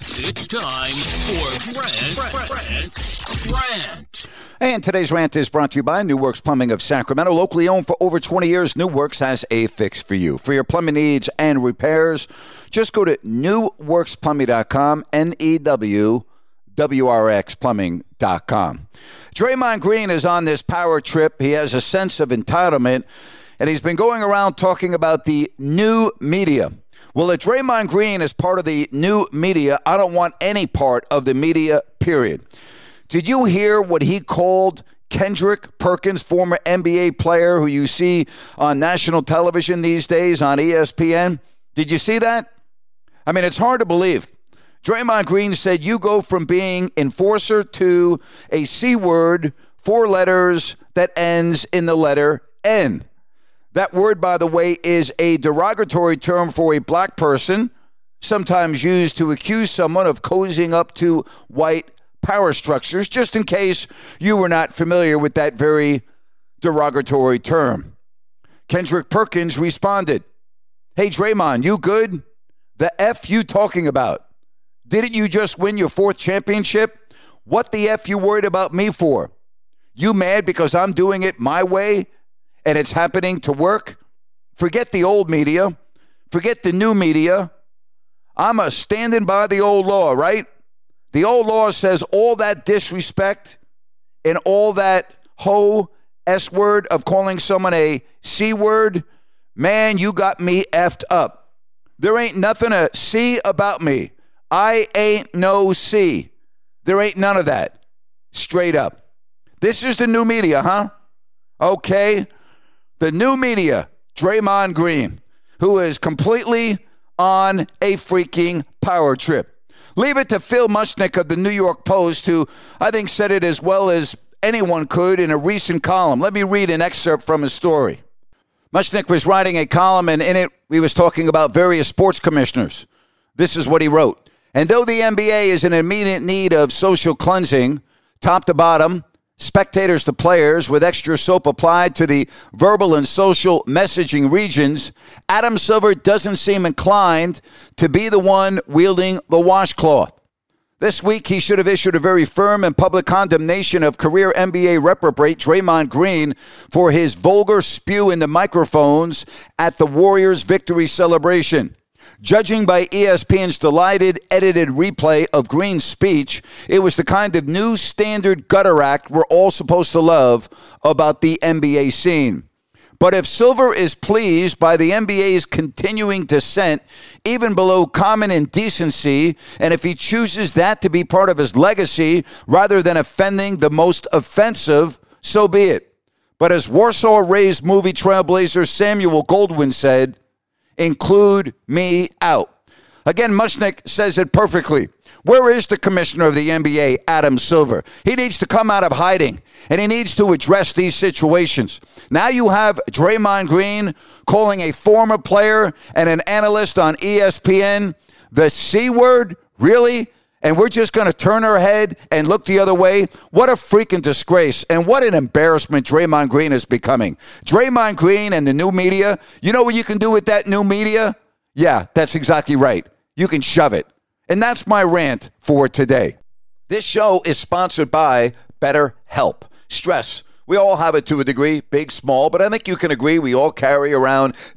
It's time for Grant, Grant, Grant. And today's rant is brought to you by New Works Plumbing of Sacramento. Locally owned for over 20 years, New Works has a fix for you. For your plumbing needs and repairs, just go to newworksplumbing.com, N E W W R X plumbing.com. Draymond Green is on this power trip. He has a sense of entitlement, and he's been going around talking about the new media. Well, if Draymond Green is part of the new media, I don't want any part of the media, period. Did you hear what he called Kendrick Perkins, former NBA player who you see on national television these days on ESPN? Did you see that? I mean, it's hard to believe. Draymond Green said you go from being enforcer to a C word, four letters that ends in the letter N. That word, by the way, is a derogatory term for a black person, sometimes used to accuse someone of cozying up to white power structures, just in case you were not familiar with that very derogatory term. Kendrick Perkins responded, Hey, Draymond, you good? The F you talking about? Didn't you just win your fourth championship? What the F you worried about me for? You mad because I'm doing it my way and it's happening to work? Forget the old media. Forget the new media. I'm a standing by the old law, right? The old law says all that disrespect and all that ho S word of calling someone a C word, man, you got me effed up. There ain't nothing to see about me. I ain't no C. There ain't none of that. Straight up. This is the new media, huh? Okay. The new media, Draymond Green, who is completely on a freaking power trip. Leave it to Phil Mushnick of the New York Post, who I think said it as well as anyone could in a recent column. Let me read an excerpt from his story. Mushnick was writing a column, and in it, he was talking about various sports commissioners. This is what he wrote. And though the NBA is in immediate need of social cleansing, top to bottom, spectators to players, with extra soap applied to the verbal and social messaging regions, Adam Silver doesn't seem inclined to be the one wielding the washcloth. This week, he should have issued a very firm and public condemnation of career NBA reprobate Draymond Green for his vulgar spew into microphones at the Warriors' victory celebration. Judging by ESPN's delighted edited replay of Green's speech, it was the kind of new standard gutter act we're all supposed to love about the NBA scene. But if Silver is pleased by the NBA's continuing descent, even below common indecency, and if he chooses that to be part of his legacy rather than offending the most offensive, so be it. But as Warsaw raised movie trailblazer Samuel Goldwyn said, include me out. Again, Mushnick says it perfectly. Where is the commissioner of the NBA, Adam Silver? He needs to come out of hiding and he needs to address these situations. Now you have Draymond Green calling a former player and an analyst on ESPN the C word? Really? And we're just going to turn our head and look the other way? What a freaking disgrace. And what an embarrassment Draymond Green is becoming. Draymond Green and the new media, you know what you can do with that new media? Yeah, that's exactly right. You can shove it. And that's my rant for today. This show is sponsored by BetterHelp. Stress. We all have it to a degree, big, small, but I think you can agree we all carry around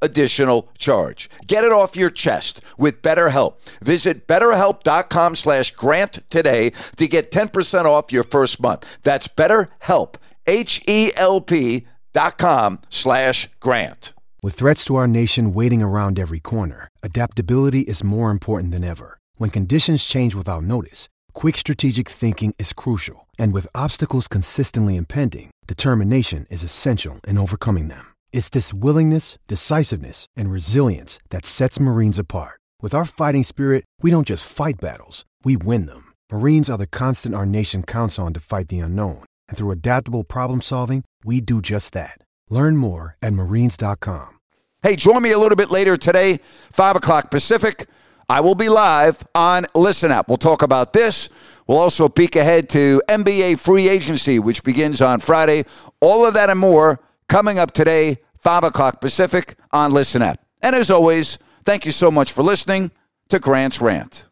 additional charge. Get it off your chest with BetterHelp. Visit betterhelp.com slash grant today to get 10% off your first month. That's BetterHelp, H-E-L-P dot com slash grant. With threats to our nation waiting around every corner, adaptability is more important than ever. When conditions change without notice, quick strategic thinking is crucial. And with obstacles consistently impending, determination is essential in overcoming them. It's this willingness, decisiveness, and resilience that sets Marines apart. With our fighting spirit, we don't just fight battles, we win them. Marines are the constant our nation counts on to fight the unknown. And through adaptable problem solving, we do just that. Learn more at marines.com. Hey, join me a little bit later today, 5 o'clock Pacific. I will be live on Listen Up. We'll talk about this. We'll also peek ahead to NBA free agency, which begins on Friday. All of that and more coming up today, 5 o'clock Pacific on Listen Up. And as always, thank you so much for listening to Grant's Rant.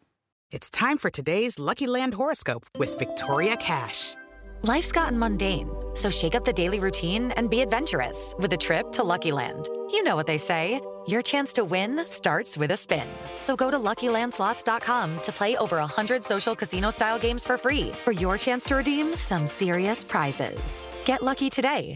It's time for today's Lucky Land horoscope with Victoria Cash. Life's gotten mundane, so shake up the daily routine and be adventurous with a trip to Lucky Land. You know what they say your chance to win starts with a spin. So go to luckylandslots.com to play over 100 social casino style games for free for your chance to redeem some serious prizes. Get lucky today